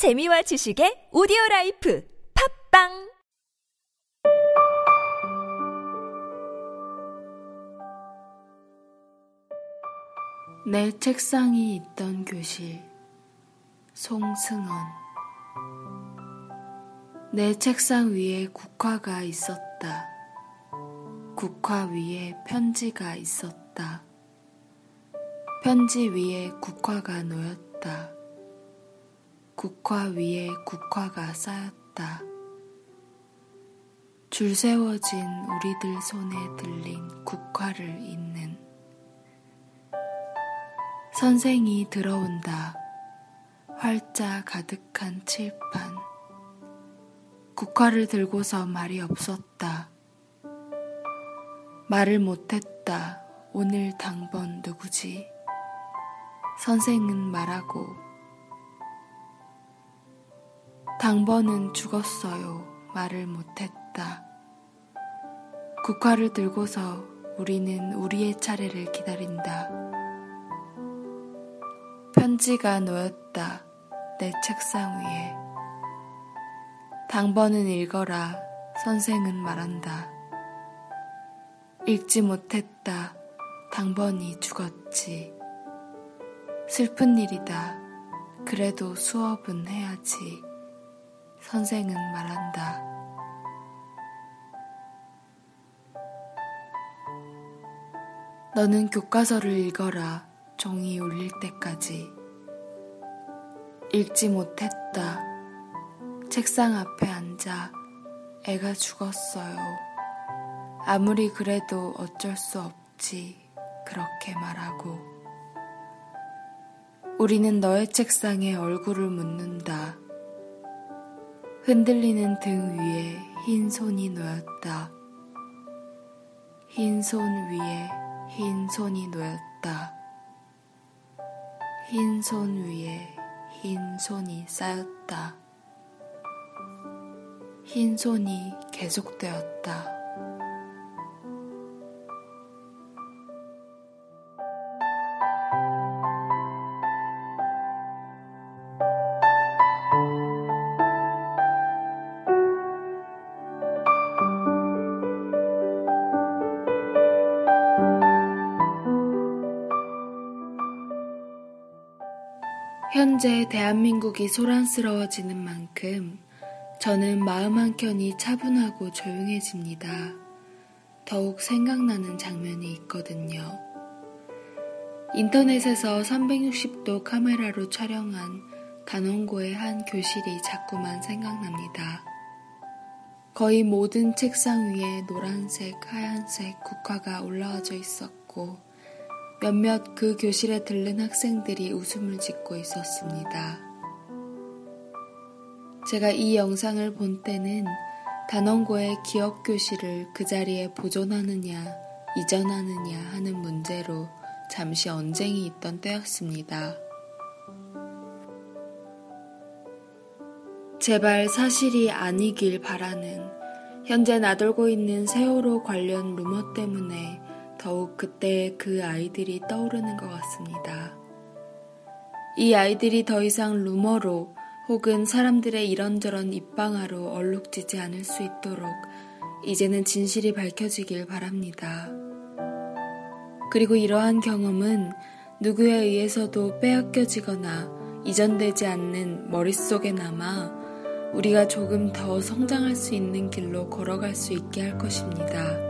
재미와 지식의 오디오 라이프 팟빵 내 책상이 있던 교실 송승언 내 책상 위에 국화가 있었다. 국화 위에 편지가 있었다. 편지 위에 국화가 놓였다. 국화 위에 국화가 쌓였다. 줄 세워진 우리들 손에 들린 국화를 잇는 선생이 들어온다. 활자 가득한 칠판. 국화를 들고서 말이 없었다. 말을 못했다. 오늘 당번 누구지? 선생은 말하고 당번은 죽었어요. 말을 못했다. 국화를 들고서 우리는 우리의 차례를 기다린다. 편지가 놓였다. 내 책상 위에. 당번은 읽어라. 선생은 말한다. 읽지 못했다. 당번이 죽었지. 슬픈 일이다. 그래도 수업은 해야지. 선생은 말한다. 너는 교과서를 읽어라. 종이 울릴 때까지. 읽지 못했다. 책상 앞에 앉아 애가 죽었어요. 아무리 그래도 어쩔 수 없지. 그렇게 말하고. 우리는 너의 책상에 얼굴을 묻는다. 흔들리는 등 위에 흰 손이 놓였다. 흰 손 위에 흰 손이 놓였다. 흰 손 위에 흰 손이 쌓였다. 흰 손이 계속되었다. 현재 대한민국이 소란스러워지는 만큼 저는 마음 한켠이 차분하고 조용해집니다. 더욱 생각나는 장면이 있거든요. 인터넷에서 360도 카메라로 촬영한 단원고의 한 교실이 자꾸만 생각납니다. 거의 모든 책상 위에 노란색, 하얀색 국화가 올라와져 있었고, 몇몇 그 교실에 들른 학생들이 웃음을 짓고 있었습니다. 제가 이 영상을 본 때는 단원고의 기억 교실을 그 자리에 보존하느냐, 이전하느냐 하는 문제로 잠시 언쟁이 있던 때였습니다. 제발 사실이 아니길 바라는 현재 나돌고 있는 세월호 관련 루머 때문에 더욱 그때 그 아이들이 떠오르는 것 같습니다. 이 아이들이 더 이상 루머로 혹은 사람들의 이런저런 입방아로 얼룩지지 않을 수 있도록 이제는 진실이 밝혀지길 바랍니다. 그리고 이러한 경험은 누구에 의해서도 빼앗겨지거나 이전되지 않는 머릿속에 남아 우리가 조금 더 성장할 수 있는 길로 걸어갈 수 있게 할 것입니다.